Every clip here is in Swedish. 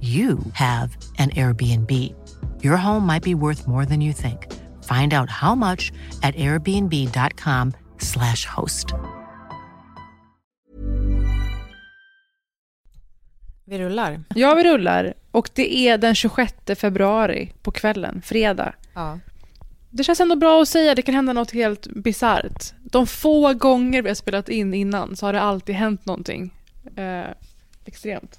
you have an Airbnb. Your home might be worth more than you think. Find out how much at airbnb.com/slash host. Vi rullar. Ja, vi rullar. Och det är den 26 februari på kvällen, fredag. Ja. Det känns ändå bra att säga, det kan hända något helt bisarrt. De få gånger vi har spelat in innan så har det alltid hänt någonting eh, extremt.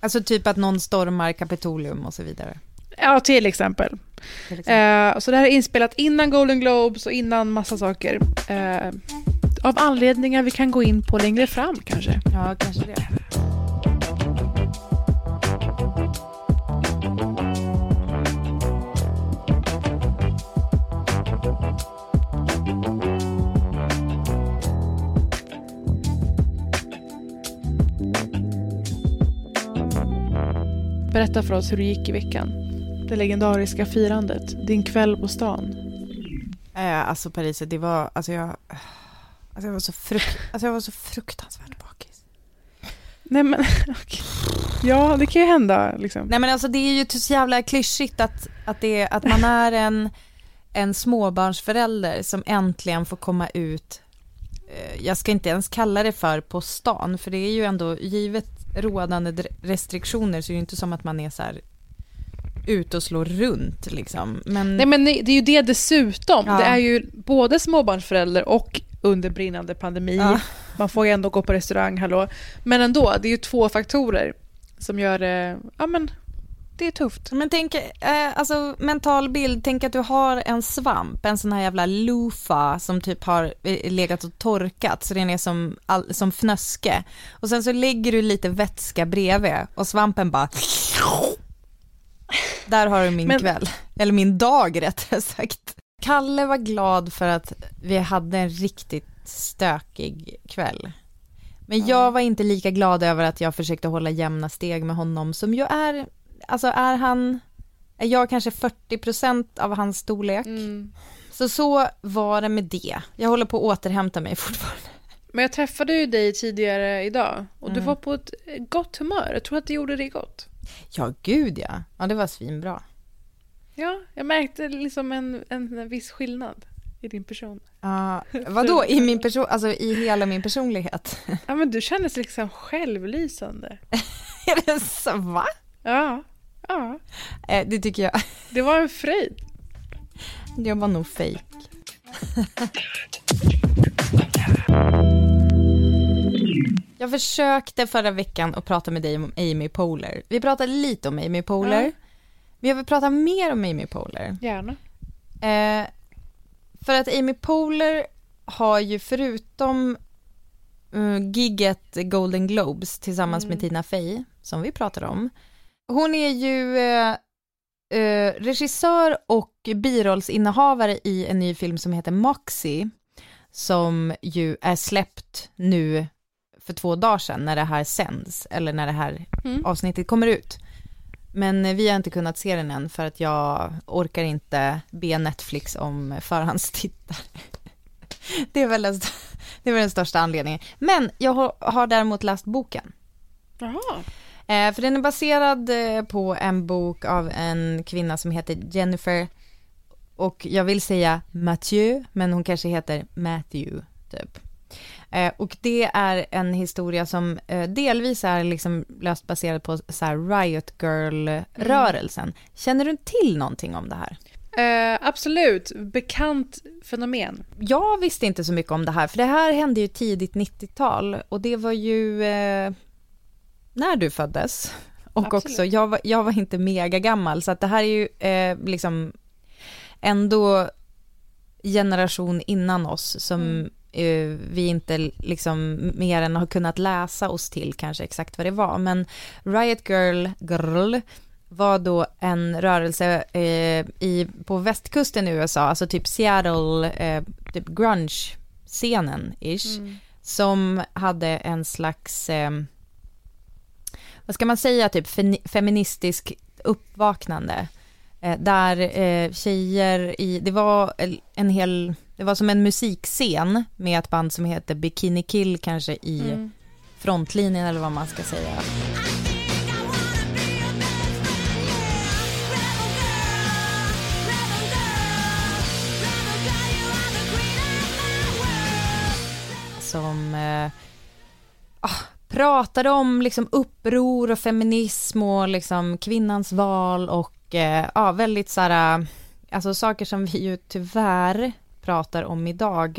Alltså typ att någon stormar Kapitolium och så vidare. Ja, till exempel. Till exempel. Eh, så det här är inspelat innan Golden Globes och innan massa saker. Eh, av anledningar vi kan gå in på längre fram kanske. Ja, kanske det. Berätta för oss hur det gick i veckan. Det legendariska firandet, din kväll på stan. Eh, alltså Paris, det var, alltså jag, alltså jag var så frukt, alltså jag var så fruktansvärt bakis. Nej men, okej. Ja, det kan ju hända liksom. Nej men alltså det är ju så jävla klyschigt att, att, det, att man är en, en småbarnsförälder som äntligen får komma ut, eh, jag ska inte ens kalla det för på stan, för det är ju ändå givet rådande restriktioner så är det ju inte som att man är så här ute och slår runt liksom. Men, Nej men nej, det är ju det dessutom. Ja. Det är ju både småbarnsförälder och under brinnande pandemi. Ja. Man får ju ändå gå på restaurang, hallå. Men ändå, det är ju två faktorer som gör det, ja men, det är tufft. Men tänk, eh, alltså mental bild, tänk att du har en svamp, en sån här jävla loofah som typ har eh, legat och torkat så den är som, all, som fnöske. Och sen så lägger du lite vätska bredvid och svampen bara Där har du min Men- kväll, eller min dag rättare sagt. Kalle var glad för att vi hade en riktigt stökig kväll. Men jag var inte lika glad över att jag försökte hålla jämna steg med honom som ju är, alltså är han, är jag kanske 40% av hans storlek. Så så var det med det. Jag håller på att återhämta mig fortfarande. Men jag träffade ju dig tidigare idag och Mm. du var på ett gott humör. Jag tror att det gjorde dig gott. Ja, gud ja. Ja, det var svinbra. Ja, jag märkte liksom en, en viss skillnad i din person. Ja, vadå, i min person, alltså i hela min personlighet? Ja, men du kändes liksom självlysande. Är det så, va? Ja, ja. Eh, det tycker jag. Det var en fröjd. Jag var nog fake. Jag försökte förra veckan att prata med dig om Amy Poehler. Vi pratade lite om Amy Poehler. Ja. Men jag vill prata mer om Amy Poehler. Gärna. Eh, för att Amy Poehler har ju förutom uh, gigget Golden Globes tillsammans med Tina Fey, som vi pratade om. Hon är ju eh, eh, regissör och birollsinnehavare i en ny film som heter Moxie, som ju är släppt nu för två dagar sedan när det här sänds, eller när det här Mm. avsnittet kommer ut. Men vi har inte kunnat se den än för att jag orkar inte be Netflix om förhandstittare. Det är väl den, det är väl den största anledningen. Men jag har, har däremot läst boken. Jaha. Eh, för den är baserad eh, på en bok av en kvinna som heter Jennifer och jag vill säga Mathieu, men hon kanske heter Matthew, typ. Eh, och det är en historia som eh, delvis är liksom löst baserad på så här Riot Girl-rörelsen. Känner du till någonting om det här? Eh, absolut, bekant fenomen. Jag visste inte så mycket om det här, för det här hände ju tidigt 90-tal och det var ju när du föddes. Och Absolut. också, jag var, jag var inte mega gammal, så att det här är ju eh, liksom ändå generation innan oss som Mm. eh, vi inte liksom mer än har kunnat läsa oss till kanske exakt vad det var. Men Riot Girl, girl var då en rörelse eh, i, på västkusten i USA, alltså typ Seattle, eh, typ grunge-scenen ish, Mm. som hade en slags, eh, vad ska man säga, typ fe- feministisk uppvaknande. Eh, där eh, tjejer i, det var en hel, det var som en musikscen med ett band som heter Bikini Kill kanske i Mm. frontlinjen eller vad man ska säga. som eh, ah, pratade om liksom uppror och feminism och liksom kvinnans val och eh, ja, väldigt så här, alltså saker som vi ju tyvärr pratar om idag.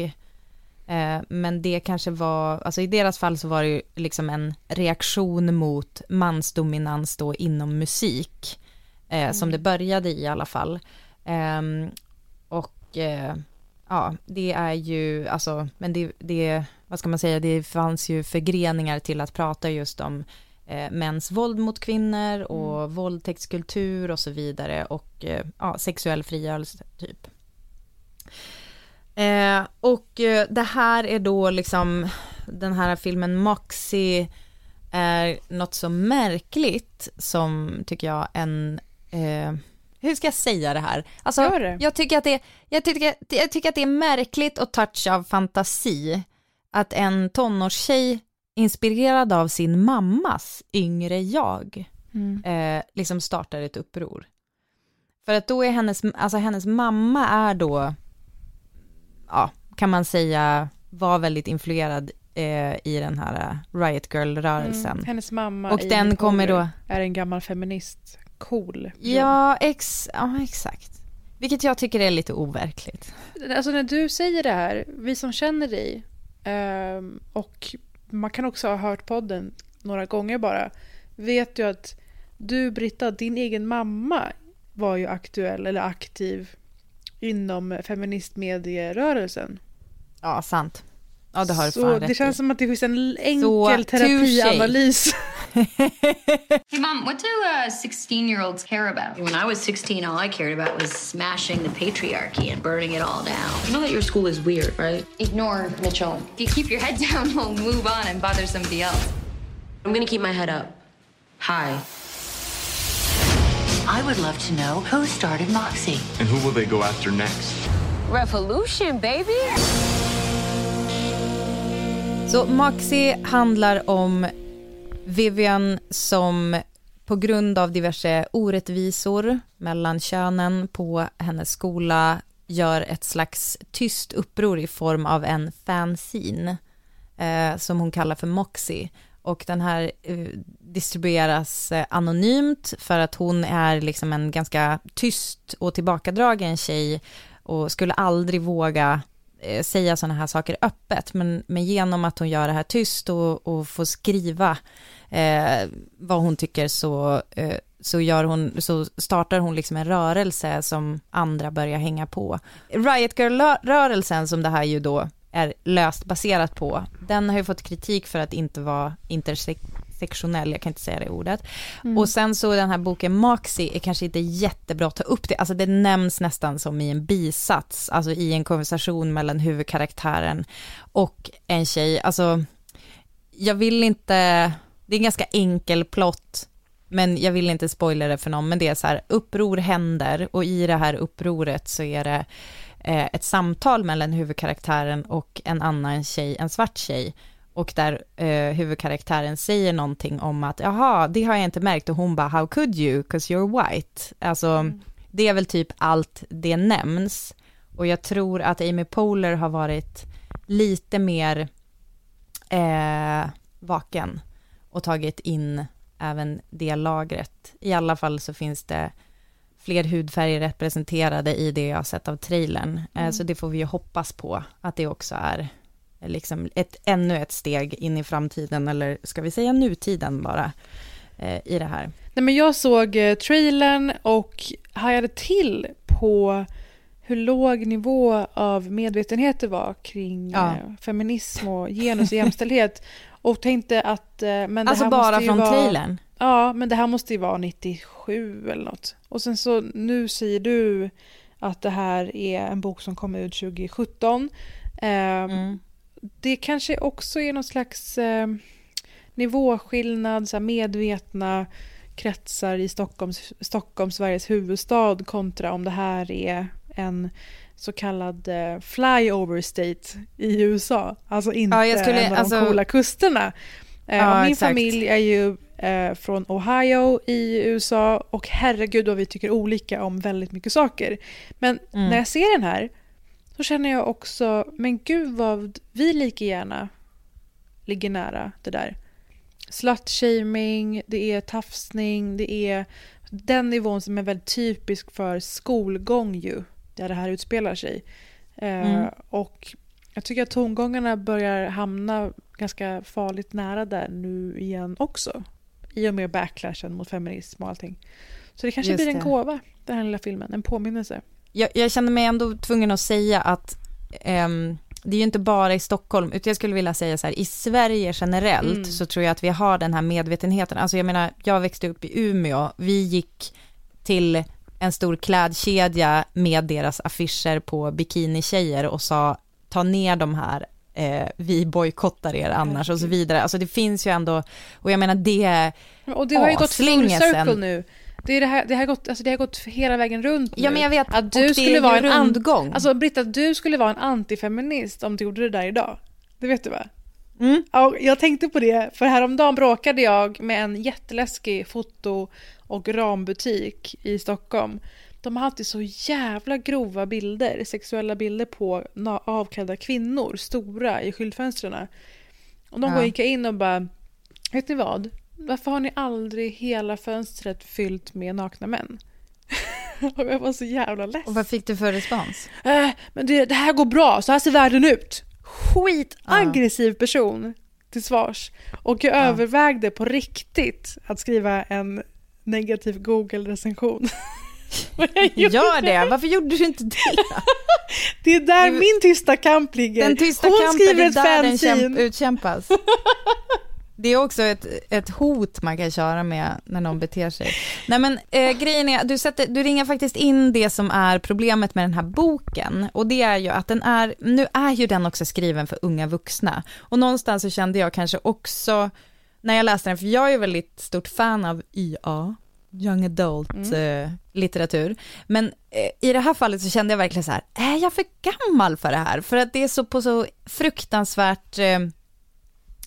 Eh, men det kanske var, alltså i deras fall så var det ju liksom en reaktion mot mansdominans då inom musik, eh, som det började i alla fall. Ehm, och eh, ja, det är ju, alltså, men det, det, vad ska man säga, det fanns ju förgreningar till att prata just om eh, mäns våld mot kvinnor och våldtäktskultur och så vidare och eh, ja, sexuell frigörelse typ. Eh, och eh, det här är då liksom, den här filmen Moxie är något så märkligt som, tycker jag, en, eh, hur ska jag säga det här? Alltså, det. Jag, tycker att det, jag, tycker, jag tycker att det är märkligt och touch av fantasi att en tonårstjej inspirerad av sin mammas yngre jag Mm. eh, liksom startar ett uppror. För att då är hennes, alltså hennes mamma är då, ja, kan man säga, var väldigt influerad eh, i den här eh, Riot Girl-rörelsen. Mm. Hennes mamma Och den kommer då- är en gammal feminist. Cool. Ja, ex, ja, exakt. Vilket jag tycker är lite overkligt. Alltså när du säger det här, vi som känner dig ehm, och man kan också ha hört podden några gånger bara, vet ju att du Britta, din egen mamma var ju aktuell eller aktiv inom feministmedierörelsen. Ja, sant. Ja, det har du Så fan det rätt känns i. som att det finns en enkel terapianalys. Hey, Mom, what do uh, 16 year olds care about? When I was 16, all I cared about was smashing the patriarchy and burning it all down. You know that your school is weird, right? Ignore Mitchell. If you keep your head down, we'll move on and bother somebody else. I'm gonna keep my head up. Hi. I would love to know who started Moxie. And who will they go after next? Revolution, baby! Så Moxie handlar om Vivian som på grund av diverse orättvisor mellan könen på hennes skola gör ett slags tyst uppror i form av en fanzine eh, som hon kallar för Moxie. Och den här eh, distribueras eh, anonymt för att hon är liksom en ganska tyst och tillbakadragen tjej och skulle aldrig våga Eh, säga sådana här saker öppet, men, men genom att hon gör det här tyst och, och får skriva eh, vad hon tycker så, eh, så, gör hon, så startar hon liksom en rörelse som andra börjar hänga på. Riot Girl-rörelsen som det här ju då är löst baserat på, den har ju fått kritik för att inte vara intersektionell, jag kan inte säga det ordet. Och sen så den här boken Moxie är kanske inte jättebra att ta upp det, alltså det nämns nästan som i en bisats, alltså i en konversation mellan huvudkaraktären och en tjej, alltså jag vill inte, det är en ganska enkel plott, men jag vill inte spoila det för någon, men det är så här, uppror händer och i det här upproret så är det eh, ett samtal mellan huvudkaraktären och en annan tjej, en svart tjej, och där eh, huvudkaraktären säger någonting om att jaha, det har jag inte märkt och hon bara how could you, 'cause you're white. Alltså, det är väl typ allt det nämns. Och jag tror att Amy Poehler har varit lite mer eh, vaken och tagit in även det lagret. I alla fall så finns det fler hudfärger representerade i det jag har sett av trailern. Mm. Så det får vi ju hoppas på, att det också är liksom ett, ännu ett steg in i framtiden, eller ska vi säga nutiden bara, eh, i det här. Nej, men jag såg eh, trailern och hajade till på hur låg nivå av medvetenhet det var kring ja. eh, feminism och genus och jämställdhet. Och tänkte att... Eh, men det alltså bara från vara, trailern? Ja, men det här måste ju vara 97 eller något. Och sen så nu säger du att det här är en bok som kom ut 2017. Eh, mm. Det kanske också är någon slags eh, nivåskillnad, så medvetna kretsar i Stockholm, Stockholm, Sveriges huvudstad kontra om det här är en så kallad eh, flyover state i USA. Alltså inte ja, skulle, en av alltså, de coola kusterna. Eh, ja, min exakt. familj är ju eh, från Ohio i USA och herregud vad vi tycker olika om väldigt mycket saker. Men mm. när jag ser den här så känner jag också, men gud vad vi lika gärna ligger nära det där. Slutshaming, det är tafsning, det är den nivån som är väldigt typisk för skolgång ju, där det här utspelar sig. Eh, mm. och jag tycker att tongångarna börjar hamna ganska farligt nära där nu igen också. I och med backlashen mot feminism och allting. Så det kanske Just blir en det. gåva, den här lilla filmen, en påminnelse. Jag, jag känner mig ändå tvungen att säga att um, det är ju inte bara i Stockholm, utan jag skulle vilja säga så här, i Sverige generellt mm. så tror jag att vi har den här medvetenheten. Alltså jag menar, jag växte upp i Umeå, vi gick till en stor klädkedja med deras affischer på bikinitjejer och sa ta ner de här, eh, vi bojkottar er annars och så vidare. Alltså det finns ju ändå, och jag menar det är Och det har ju gått full circle nu. Det, är det, här, det, har gått, alltså det har gått hela vägen runt nu. Ja, men jag vet. Att du skulle vara en rundgång. Alltså Britta, du skulle vara en antifeminist om du gjorde det där idag. Det vet du va? Mm. Ja, jag tänkte på det, för häromdagen bråkade jag med en jätteläskig foto och rambutik i Stockholm. De har alltid så jävla grova bilder, sexuella bilder på avklädda kvinnor, stora i skyltfönstren. Och någon ja. gång gick jag in och bara, vet ni vad? Varför har ni aldrig hela fönstret fyllt med nakna män? och jag var så jävla less. Och vad fick du för respons? Äh, men det, det, här går bra, så här ser världen ut. Skitaggressiv person till svars. Och jag ja. övervägde på riktigt att skriva en negativ Google-recension. Gör det, varför gjorde du inte det? det är där min tysta kamp ligger. Den tysta Hon kampen, skriver ett där den utkämpas. Det är också ett, ett hot man kan köra med när någon beter sig. Nej men eh, grejen är, du, sätter, du ringer faktiskt in det som är problemet med den här boken. Och det är ju att den är, nu är ju den också skriven för unga vuxna. Och någonstans så kände jag kanske också, när jag läste den, för jag är väldigt stort fan av YA, young adult mm. eh, litteratur. Men eh, i det här fallet så kände jag verkligen så här, är jag för gammal för det här? För att det är så på så fruktansvärt eh,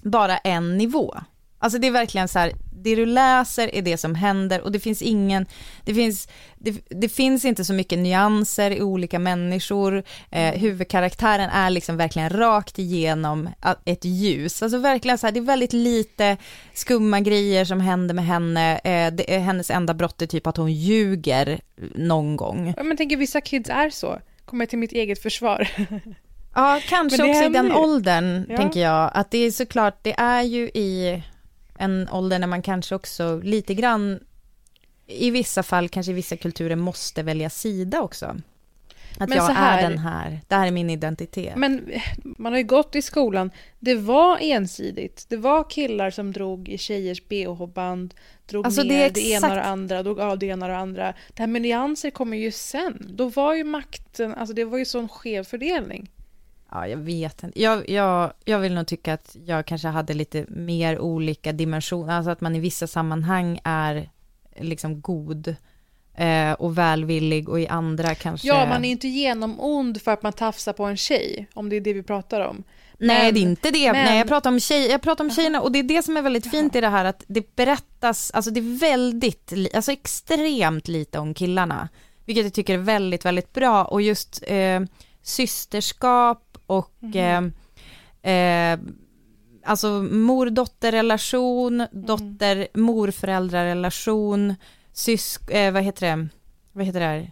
bara en nivå. Alltså det är verkligen så här, det du läser är det som händer och det finns ingen, det finns, det, det finns inte så mycket nyanser i olika människor, eh, huvudkaraktären är liksom verkligen rakt igenom ett ljus, alltså verkligen så här, det är väldigt lite skumma grejer som händer med henne, eh, det är hennes enda brott är typ att hon ljuger någon gång. Ja, men tänker vissa kids är så, kommer till mitt eget försvar. Ja, kanske också i den åldern, ja. tänker jag. Att det är såklart, det är ju i en ålder när man kanske också lite grann, i vissa fall, kanske i vissa kulturer, måste välja sida också. Att men jag här, är den här, det här är min identitet. Men man har ju gått i skolan, det var ensidigt. Det var killar som drog i tjejers bh-band, drog alltså ner det, exakt... det ena och det andra, drog av det ena och det andra. Det här med nyanser kommer ju sen. Då var ju makten, alltså det var ju sån skev fördelning. Ja, jag vet inte. Jag, jag, jag vill nog tycka att jag kanske hade lite mer olika dimensioner, alltså att man i vissa sammanhang är liksom god eh, och välvillig och i andra kanske... Ja, man är inte genomond för att man tafsar på en tjej, om det är det vi pratar om. Nej, det är inte det. Men... Nej, jag pratar om, tjej, jag pratar om tjejerna och det är det som är väldigt fint i det här att det berättas, alltså det är väldigt, alltså extremt lite om killarna, vilket jag tycker är väldigt, väldigt bra och just eh, systerskap och mm. eh, alltså mor-dotter-relation, dotter-morföräldrarrelation, sysk, eh, vad heter det, vad heter det här?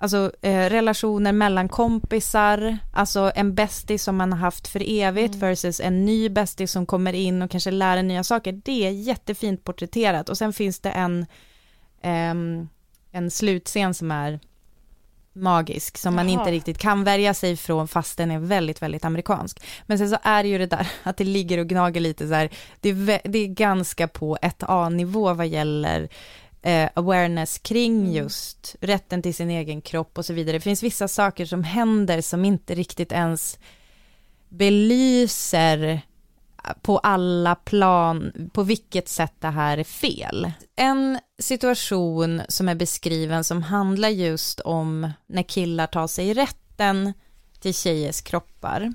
Alltså eh, relationer mellan kompisar, alltså en bästis som man har haft för evigt versus en ny bästis som kommer in och kanske lär en nya saker. Det är jättefint porträtterat och sen finns det en, ehm, en slutscen som är magisk som man Jaha. inte riktigt kan värja sig från fast den är väldigt, väldigt amerikansk. Men sen så är det ju det där att det ligger och gnager lite så här, det är, det är ganska på ett A-nivå vad gäller eh, awareness kring just rätten till sin egen kropp och så vidare. Det finns vissa saker som händer som inte riktigt ens belyser på alla plan på vilket sätt det här är fel. En situation som är beskriven som handlar just om när killar tar sig rätten till tjejers kroppar.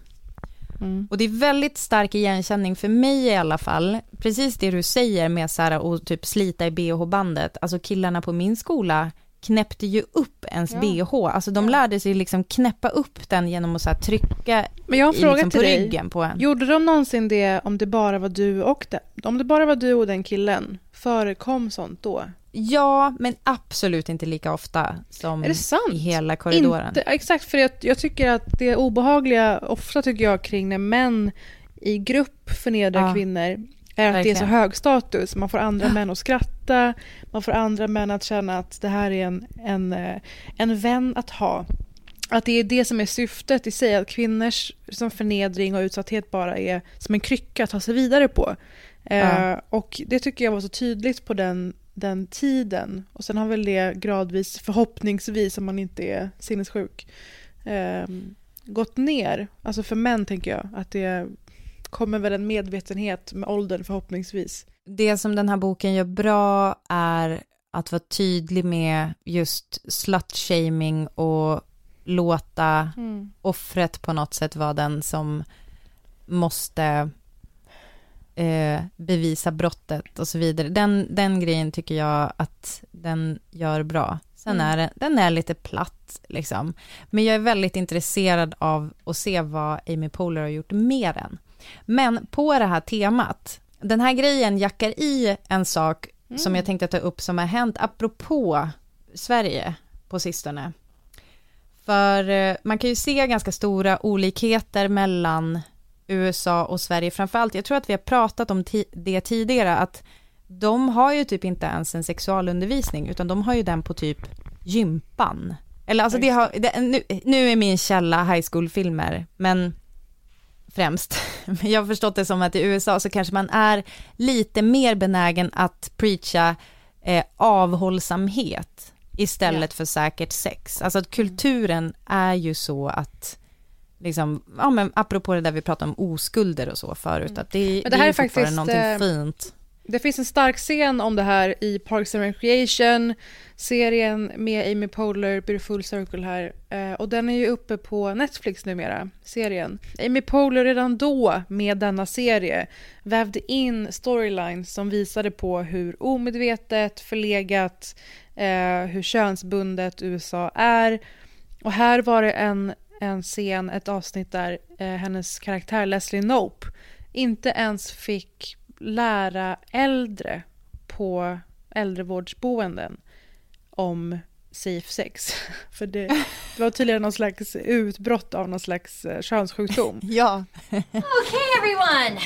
Och det är väldigt stark igenkänning för mig i alla fall. Precis det du säger med så här och typ slita i bh-bandet. Alltså killarna på min skola knäppte ju upp ens bh. Alltså de lärde sig liksom knäppa upp den genom att så trycka Men jag har en i, fråga liksom, till på dig. ryggen på en. Gjorde de någonsin det om det bara var du och den? Om det bara var du och den killen, förekom sånt då? Ja, men absolut inte lika ofta som i hela korridoren. Inte, exakt, för jag, jag tycker att det obehagliga, ofta tycker jag kring när män i grupp förnedrar Ja. kvinnor, är att det är så Verkligen. hög status. Man får andra män att skratta, man får andra män att känna att det här är en, en, eh, en vän att ha. Att det är det som är syftet i sig, att kvinnors som förnedring och utsatthet bara är som en krycka att ta sig vidare på. Ja. Eh, och det tycker jag var så tydligt på den, den tiden. Och sen har väl det gradvis, förhoppningsvis om man inte är sinnessjuk, eh, gått ner. Alltså för män tänker jag, att det kommer väl en medvetenhet med åldern förhoppningsvis. Det som den här boken gör bra är att vara tydlig med just slut-shaming och låta offret på något sätt vara den som måste eh, bevisa brottet och så vidare. Den, den grejen tycker jag att den gör bra. Sen är den, den är lite platt liksom. Men jag är väldigt intresserad av att se vad Amy Poehler har gjort mer än. Men på det här temat, den här grejen jackar i en sak som jag tänkte ta upp som har hänt apropå Sverige på sistone. För eh, man kan ju se ganska stora olikheter mellan USA och Sverige framförallt. Jag tror att vi har pratat om det tidigare, att de har ju typ inte ens en sexualundervisning, utan de har ju den på typ gympan. Eller alltså det har, det, nu, nu är min källa high school-filmer, men främst. Men jag har förstått det som att i USA så kanske man är lite mer benägen att preacha eh, avhållsamhet istället för säkert sex. Alltså att kulturen är ju så att, liksom, ja men apropå det där vi pratade om oskulder och så förut, att det, Men det, här är är faktiskt, någonting eh, fint. Det finns en stark scen om det här i Parks and Recreation, serien med Amy Poehler, Beautiful Circle här. Eh, och den är ju uppe på Netflix numera, serien. Amy Poehler redan då med denna serie vävde in storylines som visade på hur omedvetet, förlegat, eh, hur könsbundet USA är. Och här var det en, en scen, ett avsnitt där eh, hennes karaktär Leslie Knope inte ens fick lära äldre på äldrevårdsboenden om safe sex. För det, det var tydligen någon slags utbrott av någon slags eh, könssjukdom. Ja. Okay, everyone.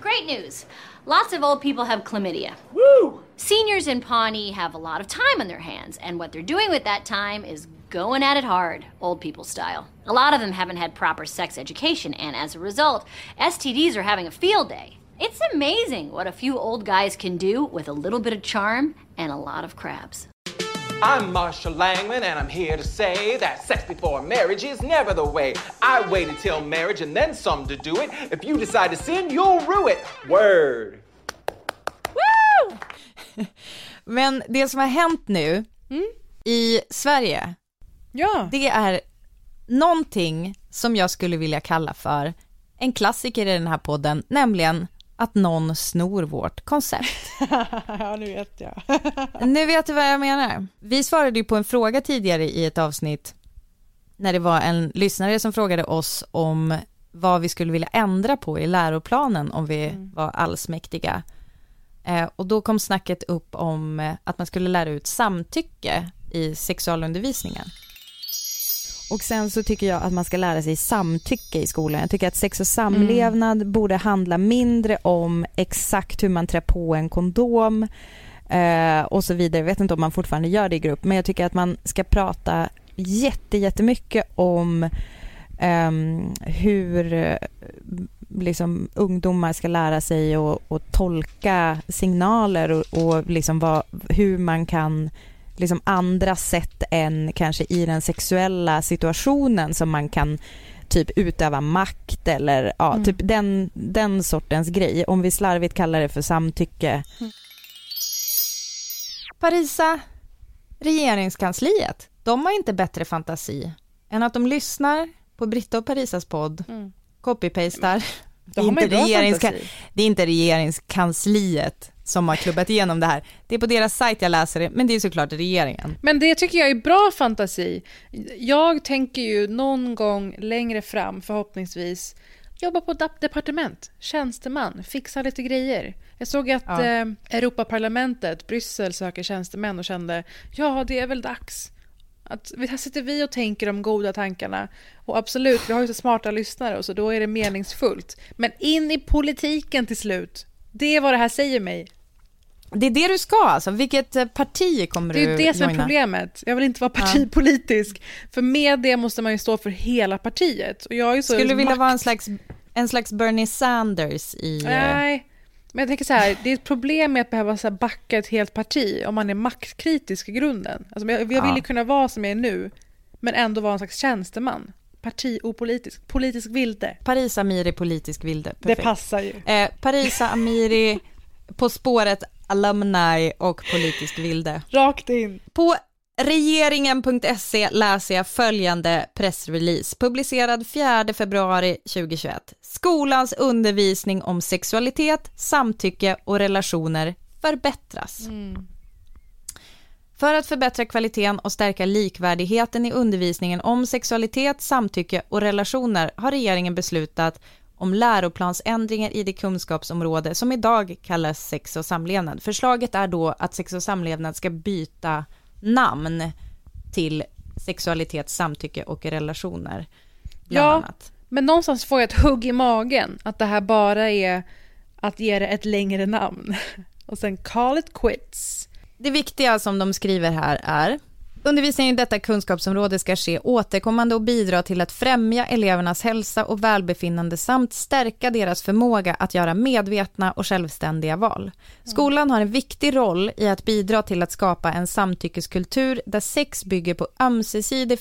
Great news. Lots of old people have chlamydia. Woo! Seniors in Pawnee have a lot of time on their hands, and what they're doing with that time is going at it hard, old people style. A lot of them haven't had proper sex education, and as a result, STDs are having a field day. It's amazing what a few old guys can do with a little bit of charm and a lot of crabs. I'm Marshall Langman, and I'm here to say that sex before marriage is never the way. I waited till marriage and then some to do it. If you decide to sin, you'll rue it. Word. Men det som har hänt nu i Sverige, Ja, det är någonting som jag skulle vilja kalla för en klassiker i den här podden, nämligen att någon snor vårt koncept. ja nu vet jag. Nu vet du vad jag menar. Vi svarade ju på en fråga tidigare i ett avsnitt när det var en lyssnare som frågade oss om vad vi skulle vilja ändra på i läroplanen om vi var allsmäktiga. Eh, och då kom snacket upp om eh, att man skulle lära ut samtycke i sexualundervisningen. Och sen så tycker jag att man ska lära sig samtycke i skolan. Jag tycker att sex och samlevnad borde handla mindre om exakt hur man trär på en kondom eh, och så vidare. Jag vet inte om man fortfarande gör det i grupp, men jag tycker att man ska prata jätte, jättemycket om ehm, hur eh, liksom, ungdomar ska lära sig att att tolka signaler och, och liksom vad, hur man kan liksom andra sätt än kanske i den sexuella situationen som man kan typ utöva makt eller ja, Mm. typ den, den sortens grej. Om vi slarvigt kallar det för samtycke. Parisa, regeringskansliet, de har inte bättre fantasi än att de lyssnar på Britta och Parisas podd, Mm. copy-pastar. Det är, inte regeringska- det är inte regeringskansliet som har klubbat igenom det här. Det är på deras sajt jag läser det, men det är såklart regeringen. Men det tycker jag är bra fantasi. Jag tänker ju någon gång längre fram, förhoppningsvis, jobba på dap- departement, tjänsteman, fixa lite grejer. Jag såg att Ja. eh, Europaparlamentet, Bryssel, söker tjänstemän och kände, ja, det är väl dags. Att, här sitter vi och tänker de goda tankarna. Och absolut, vi har ju så smarta lyssnare och så då är det meningsfullt. Men in i politiken till slut. Det är vad det här säger mig. Det är det du ska alltså. Vilket eh, parti kommer Det är du ju det som är joina? problemet. Jag vill inte vara partipolitisk. För med det måste man ju stå för hela partiet. Och jag är så Skulle du vilja vara en slags, en slags Bernie Sanders i... eh, Nej, men jag tänker så här, det är ett problem med att behöva så backa ett helt parti om man är maktkritisk i grunden. Alltså, jag, jag vill Ja. ju kunna vara som jag är nu, men ändå vara en slags tjänsteman. Partiopolitisk, politisk vilde. Paris Amiri, politisk vilde. Det Perfekt. passar ju. Eh, Parisa Amiri, På spåret alumni och politisk vilde. Rakt in. På regeringen.se läser jag följande pressrelease publicerad 4 februari 2021. Skolans undervisning om sexualitet, samtycke och relationer förbättras. För att förbättra kvaliteten och stärka likvärdigheten i undervisningen om sexualitet, samtycke och relationer har regeringen beslutat om läroplansändringar i det kunskapsområde som idag kallas sex och samlevnad. Förslaget är då att sex och samlevnad ska byta namn till sexualitet, samtycke och relationer. Bland Ja, annat men någonstans får jag ett hugg i magen att det här bara är att ge det ett längre namn. Och sen call it quits. Det viktiga som de skriver här är Undervisningen i detta kunskapsområde ska ske återkommande och bidra till att främja elevernas hälsa och välbefinnande samt stärka deras förmåga att göra medvetna och självständiga val. Skolan har en viktig roll i att bidra till att skapa en samtyckeskultur där sex bygger på ömsesidig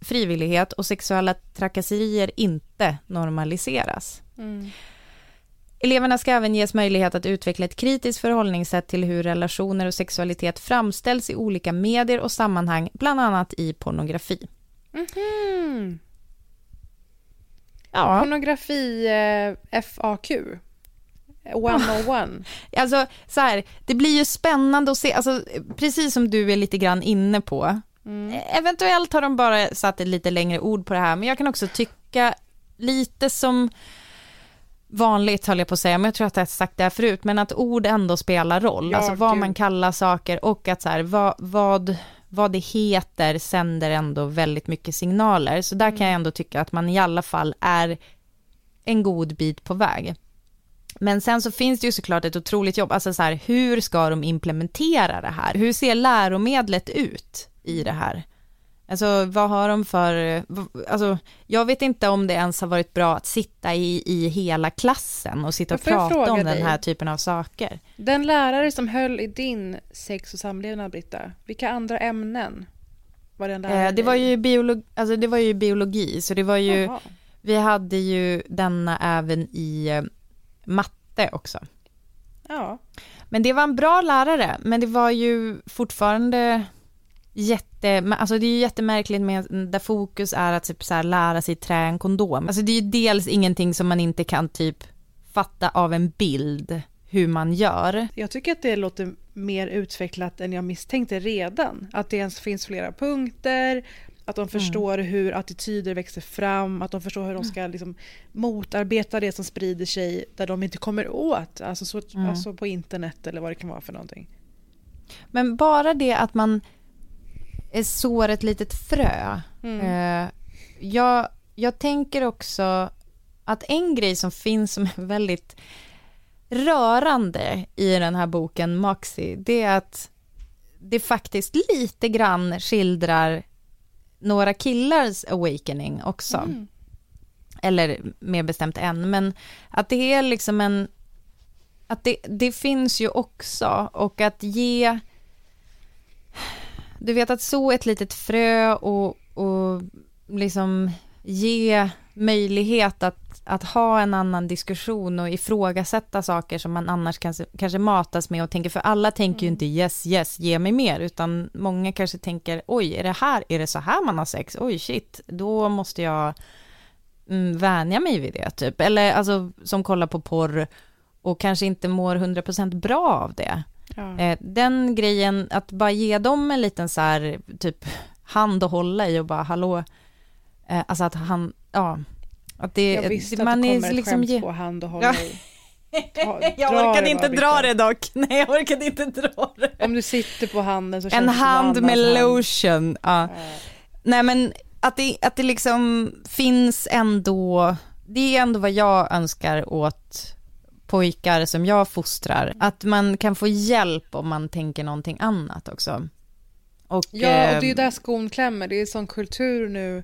frivillighet och sexuella trakasserier inte normaliseras. Mm. Eleverna ska även ges möjlighet att utveckla ett kritiskt förhållningssätt till hur relationer och sexualitet framställs i olika medier och sammanhang, bland annat i pornografi. Mhm. Ja, Pornografi eh, FAQ. 101. alltså så här, det blir ju spännande att se, alltså precis som du är lite grann inne på. Eh, Eventuellt har de bara satt ett lite längre ord på det här, men jag kan också tycka lite som vanligt höll jag på att säga, men jag tror att jag har sagt det här förut, men att ord ändå spelar roll, Ja, alltså vad gud. man kallar saker och att så här, vad, vad, vad det heter sänder ändå väldigt mycket signaler, så där kan jag ändå tycka att man i alla fall är en god bit på väg. Men sen så finns det ju såklart ett otroligt jobb, alltså så här, hur ska de implementera det här? Hur ser läromedlet ut i det här? Alltså vad har de för, alltså jag vet inte om det ens har varit bra att sitta i, i hela klassen och sitta och prata om den dig? här typen av saker. Den lärare som höll i din sex och samlevnad, Britta, vilka andra ämnen var den läraren Eh, det, var ju biologi, alltså det var ju biologi, så det var ju, Jaha. vi hade ju denna även i eh, matte också. Ja. Men det var en bra lärare, men det var ju fortfarande jätte, alltså det är ju jättemärkligt med där fokus är att typ så här lära sig trä en kondom. Alltså det är ju dels ingenting som man inte kan typ fatta av en bild hur man gör. Jag tycker att det låter mer utvecklat än jag misstänkte redan. Att det ens finns flera punkter, Att de förstår hur attityder växer fram, att de förstår hur de ska liksom motarbeta det som sprider sig där de inte kommer åt, alltså, så, alltså på internet eller vad det kan vara för någonting. Men bara det att man sår ett litet frö. Mm. Eh, jag, jag tänker också att en grej som finns som är väldigt rörande i den här boken Moxie, det är att det faktiskt lite grann skildrar några killars awakening också. Mm. Eller mer bestämt en, men att det är liksom en... Att det, det finns ju också och att ge... Du vet att så ett litet frö och, och liksom ge möjlighet att, att ha en annan diskussion och ifrågasätta saker som man annars kanske, kanske matas med och tänker, för alla tänker ju inte yes, yes, ge mig mer, utan många kanske tänker, oj, är det här, är det så här man har sex? Oj, shit, då måste jag mm, vänja mig vid det, typ. Eller alltså, som kollar på porr och kanske inte mår 100% bra av det. Ja. Eh, den grejen, att bara ge dem en liten så här, typ hand att hålla i och bara hallå, eh, alltså att han, ja, att det, Jag visste det- att man det är kommer ett liksom ge- på hand och hålla Ja. i. Ta- jag orkade det inte bara, dra det dock, nej jag orkade inte dra det. Om du sitter på handen så En känns det som hand med hand. lotion, ja. Nej men att det, att det liksom finns ändå, det är ändå vad jag önskar åt pojkar som jag fostrar, att man kan få hjälp om man tänker någonting annat också. Och, Ja, och det är ju eh, där skon klämmer. Det är sån kultur nu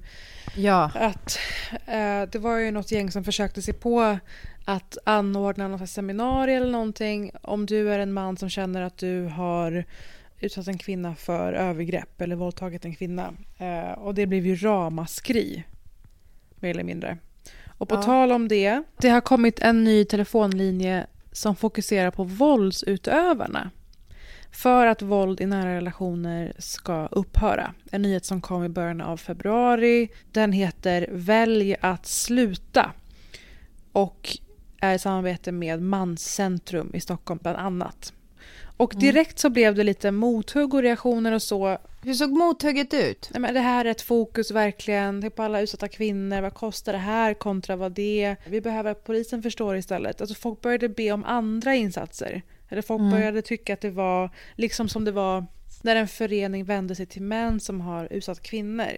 Ja, att eh, det var ju något gäng som försökte sig på att anordna något seminarium eller någonting om du är en man som känner att du har utsatt en kvinna för övergrepp eller våldtagit en kvinna. Eh, och det blev ju ramaskri, mer eller mindre. Och på Ja. tal om det, det har kommit en ny telefonlinje som fokuserar på våldsutövarna. För att våld i nära relationer ska upphöra. En nyhet som kom i början av februari. Den heter Välj att sluta. Och är i samarbete med Manscentrum i Stockholm bland annat. Och direkt så blev det lite mothugg och reaktioner och så. hur såg mothugget ut? Nej, men det här är ett fokus verkligen. Tänk på alla utsatta kvinnor. Vad kostar det här kontra vad det Vi behöver att polisen förstår istället. Alltså folk började be om andra insatser. Eller folk började tycka att det var liksom som det var när en förening vände sig till män som har utsatt kvinnor.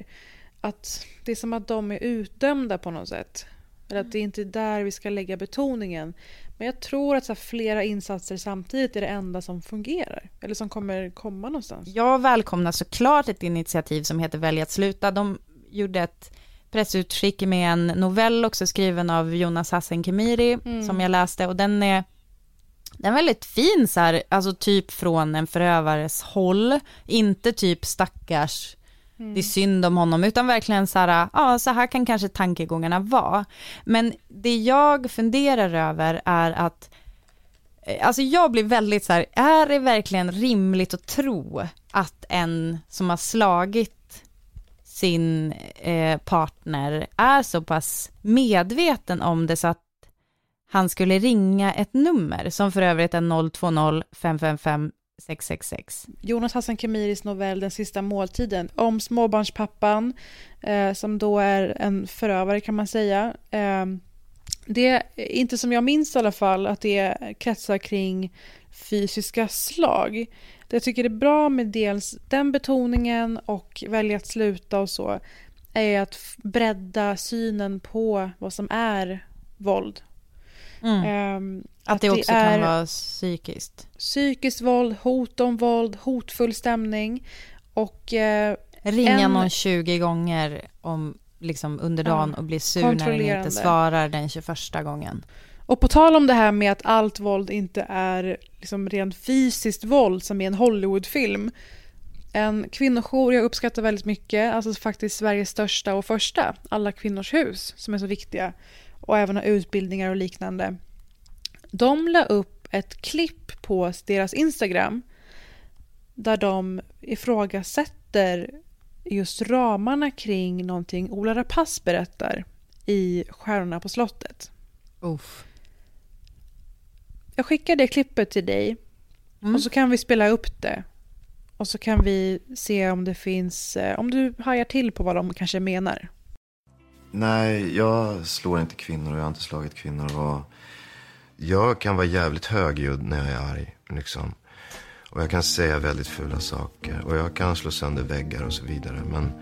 Att det är som att de är utdömda på något sätt. Eller att det är inte där vi ska lägga betoningen. Men jag tror att så flera insatser samtidigt är det enda som fungerar. Eller som kommer komma någonstans. Jag välkomnar såklart ett initiativ som heter Välj att sluta. De gjorde ett pressutskick med en novell också skriven av Jonas Hassan Khemiri som jag läste och den är den är väldigt fin så här, alltså typ från en förövares håll, inte typ stackars, Mm. det är synd om honom, utan verkligen så här, ja så här kan kanske tankegångarna vara. Men det jag funderar över är att eh, Alltså jag blir väldigt så här, är det verkligen rimligt att tro att en som har slagit sin eh, partner är så pass medveten om det så att han skulle ringa ett nummer som för övrigt är 020 555 666. Jonas Hassan Khemiris novell Den sista måltiden om småbarnspappan eh, som då är en förövare kan man säga. Eh, det är inte som jag minns i alla fall att det kretsar kring fysiska slag. Det jag tycker är bra med dels den betoningen och välja att sluta och så är att bredda synen på vad som är våld. Mm. Ehm, Att det också är- kan vara psykiskt. psykiskt våld, hot om våld, hotfull stämning och eh, Ringa En- någon 20 gånger om, liksom under Ja, dagen och bli sur när den inte svarar den 21 gången. Och på tal om det här med att allt våld inte är liksom rent fysiskt våld som i en Hollywoodfilm. En kvinnojour jag uppskattar väldigt mycket, alltså faktiskt Sveriges största och första, Alla kvinnors hus, som är så viktiga. Och även har utbildningar och liknande. De la upp ett klipp på deras Instagram där de ifrågasätter just ramarna kring någonting Ola Rapace berättar i Stjärnorna på slottet. Uff. Jag skickar det klippet till dig Mm. och så kan vi spela upp det. och så kan vi se om det finns, eh, om du hajar till på vad de kanske menar. Nej, jag slår inte kvinnor och jag har inte slagit kvinnor. Och jag kan vara jävligt högljudd när jag är arg. Liksom. Och jag kan säga väldigt fula saker. Och jag kan slå sönder väggar och så vidare. Men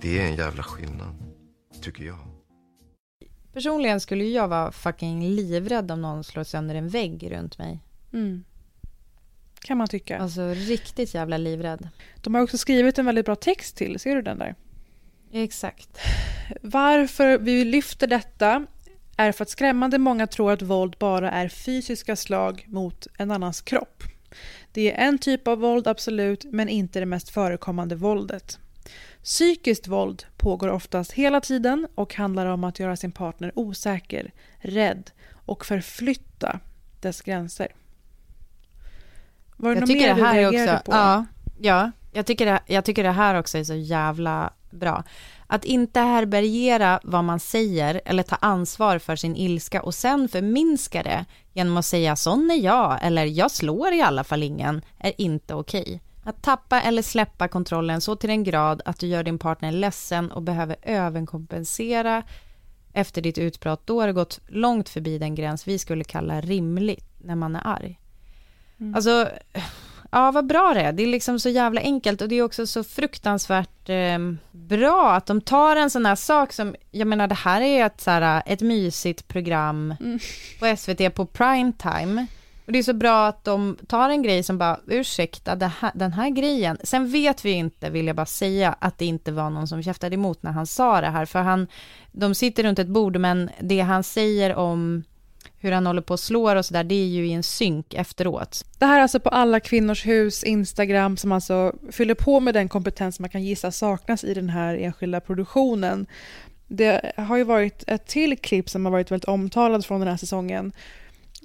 det är en jävla skillnad, tycker jag. Personligen skulle jag vara fucking livrädd om någon slår sönder en vägg runt mig. Mm. Kan man tycka. Alltså riktigt jävla livrädd. De har också skrivit en väldigt bra text till, ser du den där? Exakt. Varför vi lyfter detta är för att skrämmande många tror att våld bara är fysiska slag mot en annans kropp. Det är en typ av våld, absolut, men inte det mest förekommande våldet. Psykiskt våld pågår oftast hela tiden och handlar om att göra sin partner osäker, rädd och förflytta dess gränser. Var det jag tycker mer det här du också, på? Ja, ja jag, tycker det, jag tycker det här också är så jävla bra. Att inte härbärgera vad man säger eller ta ansvar för sin ilska och sen förminska det genom att säga sån är jag eller jag slår i alla fall ingen är inte okej. Att tappa eller släppa kontrollen så till den grad att du gör din partner ledsen och behöver överkompensera efter ditt utbrott, då har det gått långt förbi den gräns vi skulle kalla rimligt när man är arg. Mm. Alltså, ja vad bra det är. Det är liksom så jävla enkelt och det är också så fruktansvärt eh, bra att de tar en sån här sak som, jag menar det här är ett, så här, ett mysigt program Mm. på SVT på prime time. Och det är så bra att de tar en grej som bara, ursäkta, här, den här grejen. Sen vet vi inte, vill jag bara säga, att det inte var någon som käftade emot när han sa det här. För han, de sitter runt ett bord, men det han säger om hur han håller på och slår och sådär, det är ju i en synk efteråt. Det här är alltså på alla kvinnors hus Instagram som alltså fyller på med den kompetens man kan gissa saknas i den här enskilda produktionen. Det har ju varit ett till klipp som har varit väldigt omtalat från den här säsongen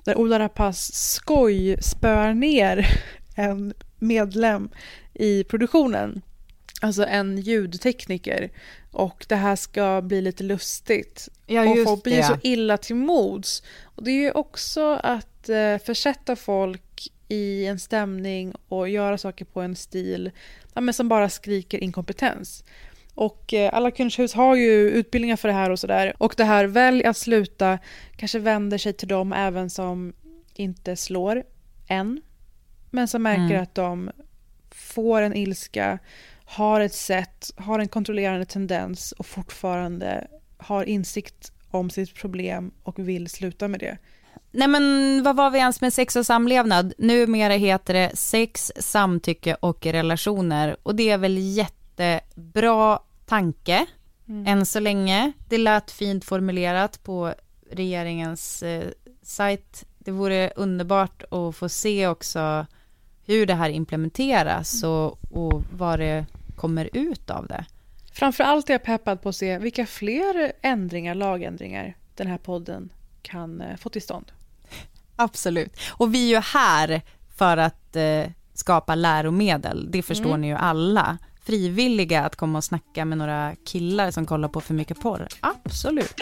där Ola Rapace skoj spöar ner en medlem i produktionen. Alltså en ljudtekniker. Och det här ska bli lite lustigt. Ja, och folk blir det. så illa till mods. Och det är ju också att eh, försätta folk i en stämning och göra saker på en stil ja, men som bara skriker inkompetens. Och eh, alla kvinnors hus har ju utbildningar för det här och sådär. Och det här välj att sluta kanske vänder sig till dem även som inte slår än. Men som märker Mm. att de får en ilska, har ett sätt, har en kontrollerande tendens och fortfarande har insikt om sitt problem och vill sluta med det. Nej men vad var vi ens med sex och samlevnad? Numera heter det sex, samtycke och relationer. Och det är väl jättebra tanke än så länge. Det lät fint formulerat på regeringens eh, sajt. Det vore underbart att få se också hur det här implementeras och, och vad det kommer ut av det. Framför allt är jag peppad på att se vilka fler ändringar, lagändringar den här podden kan eh, få till stånd. Absolut. Och vi är ju här för att eh, skapa läromedel. Det förstår Mm. ni ju alla. Frivilliga att komma och snacka med några killar som kollar på för mycket porr. Absolut.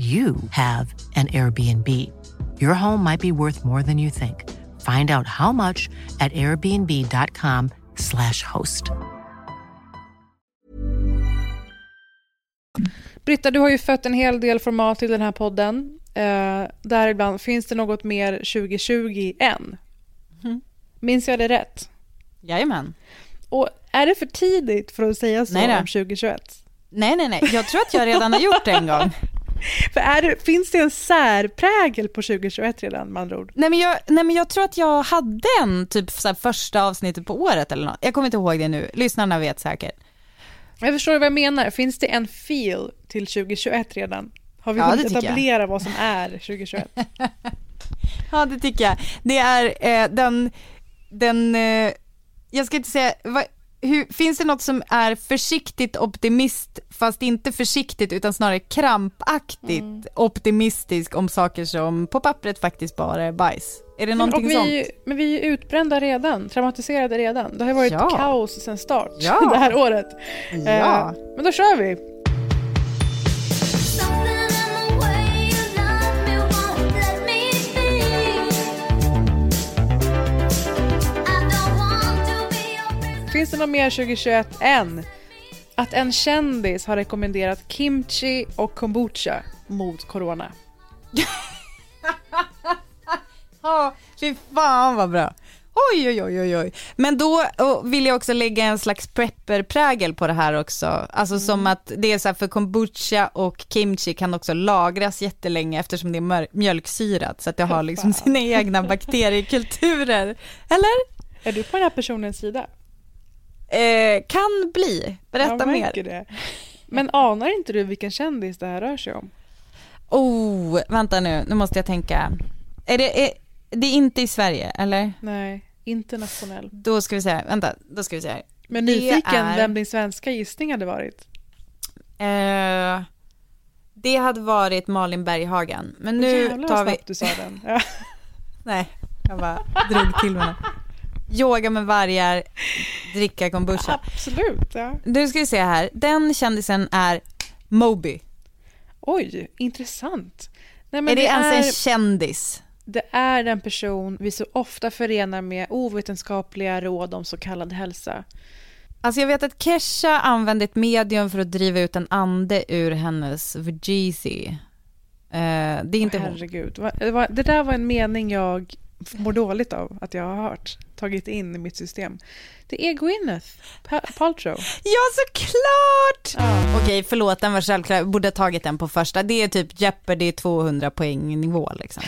you have an Airbnb. Your home might be worth more than you think. Find out how much at airbnb.com/slash host. Britta, du har ju fött en hel del format till den här podden. Eh, däribland, finns det något mer 2020 än? Mm. Minns jag det rätt? Jajamän. Och är det för tidigt för att säga så Nej om 2021? Nej, nej, nej. Jag tror att jag redan har gjort det en gång. För är det, finns det en särprägel på 2021 redan med andra ord? Nej men, jag, nej men jag tror att jag hade en typ så första avsnittet på året eller något. Jag kommer inte ihåg det nu, lyssnarna vet säkert. Jag förstår vad jag menar. Finns det en feel till 2021 redan? Har vi Ja, hunnit tycker jag. etablera vad som är 2021? Ja det tycker jag. Det är eh, den, den, eh, jag ska inte säga, hur, finns det något som är försiktigt optimist, fast inte försiktigt utan snarare krampaktigt Mm. optimistisk om saker som på pappret faktiskt bara är bajs? Är det någonting och vi, sånt? Men vi är utbrända redan, traumatiserade redan. Det har ju varit Ja. kaos sedan start Ja. det här året. Ja. Eh, men då kör vi. Finns det något mer 2021 än att en kändis har rekommenderat kimchi och kombucha mot corona? Ja, fy fan vad bra. Oj, oj, oj, oj, oj. Men då vill jag också lägga en slags prepper-prägel på det här också. Alltså som att det är så här för kombucha och kimchi kan också lagras jättelänge eftersom det är mjölksyrat så att det har liksom sina egna bakteriekulturer. Eller? Är du på den här personens sida? Eh, kan bli. Berätta mer. Det. Men anar inte du vilken kändis det här rör sig om? Oh, vänta nu, nu måste jag tänka. Är det, är, det är inte i Sverige, eller? Nej, internationell. Då ska vi säga, vänta, då ska vi säga. Men nyfiken är- vem din svenska gissning hade varit. Eh, det hade varit Malin Berghagen. Men nu jävlar tar vad vi... snabbt du sa den. Ja. Nej, jag bara drog till med det. Yoga med vargar, dricka kombucha. Absolut. Ja. Nu ska vi se här. Den kändisen är Moby. Oj, intressant. Nej, är det, ens är, en kändis? det är den person vi så ofta förenar med ovetenskapliga råd om så kallad hälsa. Alltså jag vet att Kesha använde ett medium för att driva ut en ande ur hennes Vegisi. Eh, det är inte hon. herregud. Det, var, det där var en mening jag mår dåligt av att jag har hört, tagit in i mitt system. Det är Gwyneth Pa- Paltrow. Ja, såklart! Ja. Okej, förlåt, den var självklar. Jag borde ha tagit den på första. Det är typ Jeopardy 200 poäng nivå liksom.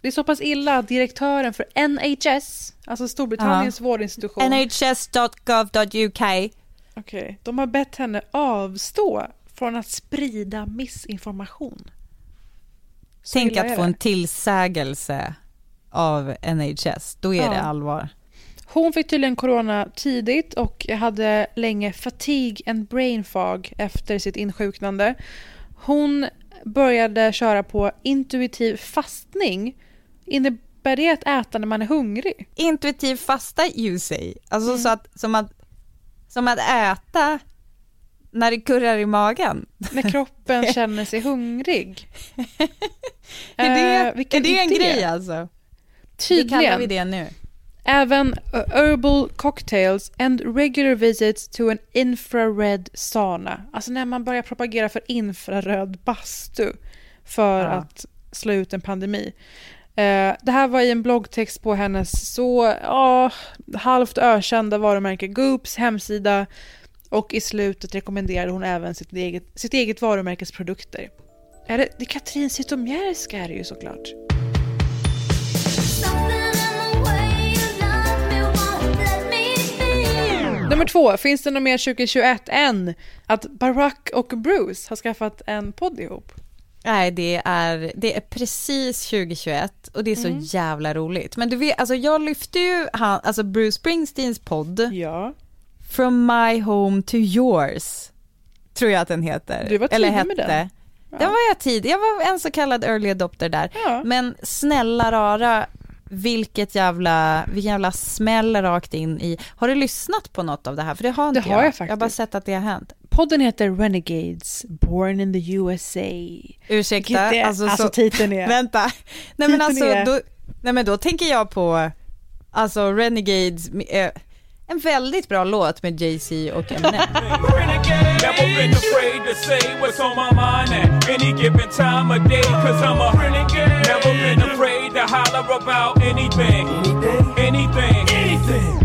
Det är så pass illa att direktören för NHS, alltså Storbritanniens vårdinstitution, nhs.gov.uk. Okej, de har bett henne avstå från att sprida missinformation. Så Tänk att få det. en tillsägelse av NHS. Då är Ja. det allvar. Hon fick tydligen corona tidigt och hade länge fatigue and brain fog efter sitt insjuknande. Hon började köra på intuitiv fastning. Innebär det att äta när man är hungrig? Intuitiv fasta you say. Alltså Mm. så att, som, att, som att äta när det kurrar i magen. När kroppen känner sig hungrig. Är det, Eh, är det en idé. grej alltså? Tydligen. kallar vi det nu. Även uh, herbal cocktails and regular visits to an infrared sauna. Alltså när man börjar propagera för infraröd bastu för Ja. att slå ut en pandemi. Eh, det här var i en bloggtext på hennes så ja, halvt ökända varumärke Goops hemsida och i slutet rekommenderade hon även sitt eget, sitt eget varumärkes produkter. Är det, det är Katrin Zytomierska är det ju såklart. Nummer två, finns det något mer 2021 än att Barack och Bruce har skaffat en podd ihop? Nej, det är, det är precis 2021 och det är så Mm. jävla roligt. Men du vet, alltså jag lyfte ju han, alltså Bruce Springsteens podd, Ja. From My Home to Yours, tror jag att den heter. Du var Eller tidig hette. med den. Den var jag tidig, jag var en så kallad early adopter där. Ja. Men snälla rara, vilket jävla, vilken jävla smäll rakt in i. Har du lyssnat på något av det här? För det har inte Det har jag Jag har bara faktiskt. sett att det har hänt. Podden heter Renegades, Born in the USA. Ursäkta, är- alltså, alltså så, titeln är... Vänta, nej men alltså, är- då, nej men då tänker jag på, alltså Renegades, eh, en väldigt bra låt med Jay-Z och Eminem.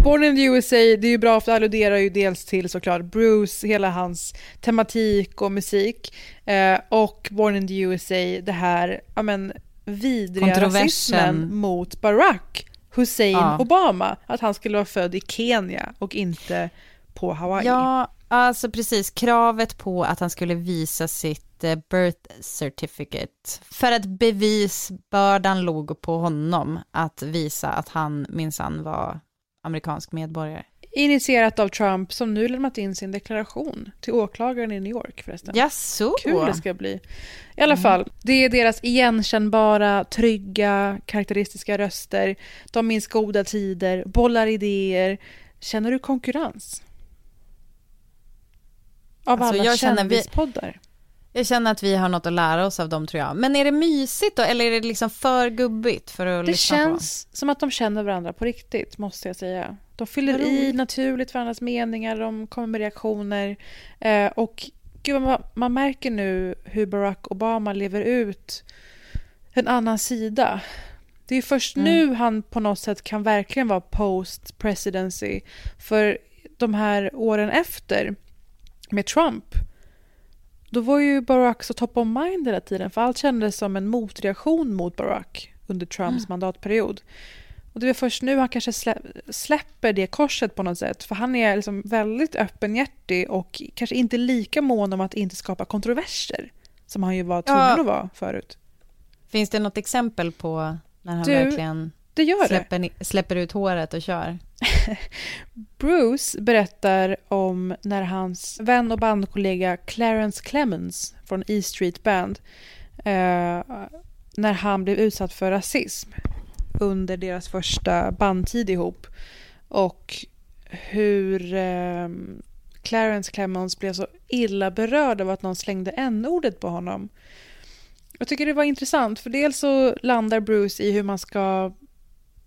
Born in the USA, det är ju bra för det alluderar ju dels till såklart Bruce, hela hans tematik och musik. Eh, och Born in the USA, det här, ja men vidriga Kontroversen. rasismen mot Barack Hussein Ja. Obama. Att han skulle vara född i Kenya och inte på Hawaii. Ja, alltså precis. Kravet på att han skulle visa sitt eh, birth certificate. För att bevisbördan låg på honom att visa att han minsann var amerikansk medborgare. Initierat av Trump som nu lämnat in sin deklaration till åklagaren i New York förresten. Ja, så. Kul det ska bli. I alla fall, det är deras igenkännbara, trygga, karaktäristiska röster. De minns goda tider, bollar idéer. Känner du konkurrens? Av Alltså, alla kändispoddar. Jag känner att vi har något att lära oss av dem tror jag. Men är det mysigt då, eller är det liksom för gubbigt för att Det lyssna känns som att de känner varandra på riktigt, måste jag säga. De fyller i naturligt varandras meningar, de kommer med reaktioner. Eh, och gud, man, man märker nu hur Barack Obama lever ut en annan sida. Det är först Mm. nu han på något sätt kan verkligen vara post-presidency. För de här åren efter med Trump, då var ju Barack så top of mind hela tiden, för allt kändes som en motreaktion mot Barack under Trumps mandatperiod. Och det är först nu han kanske slä, släpper det korset på något sätt, för han är liksom väldigt öppenhjärtig och kanske inte lika mån om att inte skapa kontroverser, som han ju var tvungen Ja. att vara förut. Finns det något exempel på när han Du, verkligen Det gör det. släpper, ni- släpper ut håret och kör? Bruce berättar om när hans vän och bandkollega Clarence Clemens från E Street Band, eh, när han blev utsatt för rasism under deras första bandtid ihop. Och hur eh, Clarence Clemens blev så illa berörd av att någon slängde n-ordet på honom. Jag tycker det var intressant, för dels så landar Bruce i hur man ska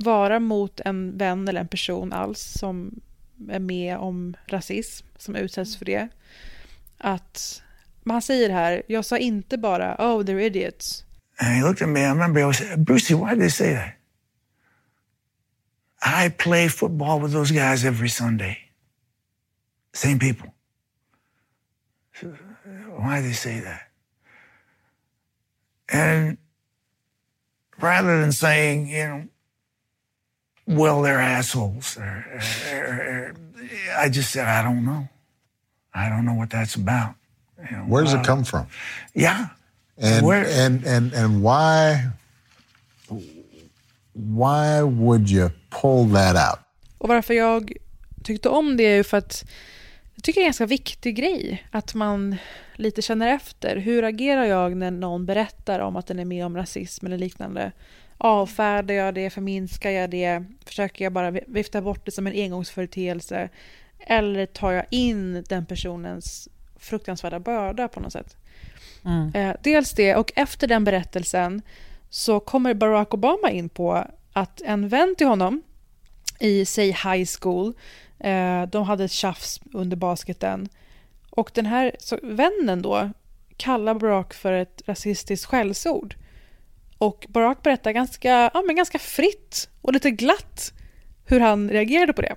vara mot en vän eller en person alls som är med om rasism, som utsätts för det. Att, men han säger här, jag sa inte bara oh they're idiots. And he looked at me. I remember I was, Brucey, why did they say that? I play football with those guys every Sunday. Same people. Why did they say that? And rather than saying, you know, well, they're assholes, or, or- or- I just said, I don't know. I don't know what that's about. You know, Where does uh, it come from? Yeah. And Where- and and and why why would you pull that out? Och varför jag tyckte om det är ju för att jag tycker det är en ganska viktig grej att man lite känner efter. Hur agerar jag när någon berättar om att den är med om rasism eller liknande? Avfärdar jag det? Förminskar jag det? Försöker jag bara vifta bort det som en engångsföreteelse? Eller tar jag in den personens fruktansvärda börda på något sätt? Eh, dels det, och efter den berättelsen så kommer Barack Obama in på att en vän till honom i, säg high school, eh, de hade ett tjafs under basketen. Och den här så, vännen då kallar Barack för ett rasistiskt skällsord. Och Barack berättar ganska, ja, men ganska fritt och lite glatt hur han reagerade på det.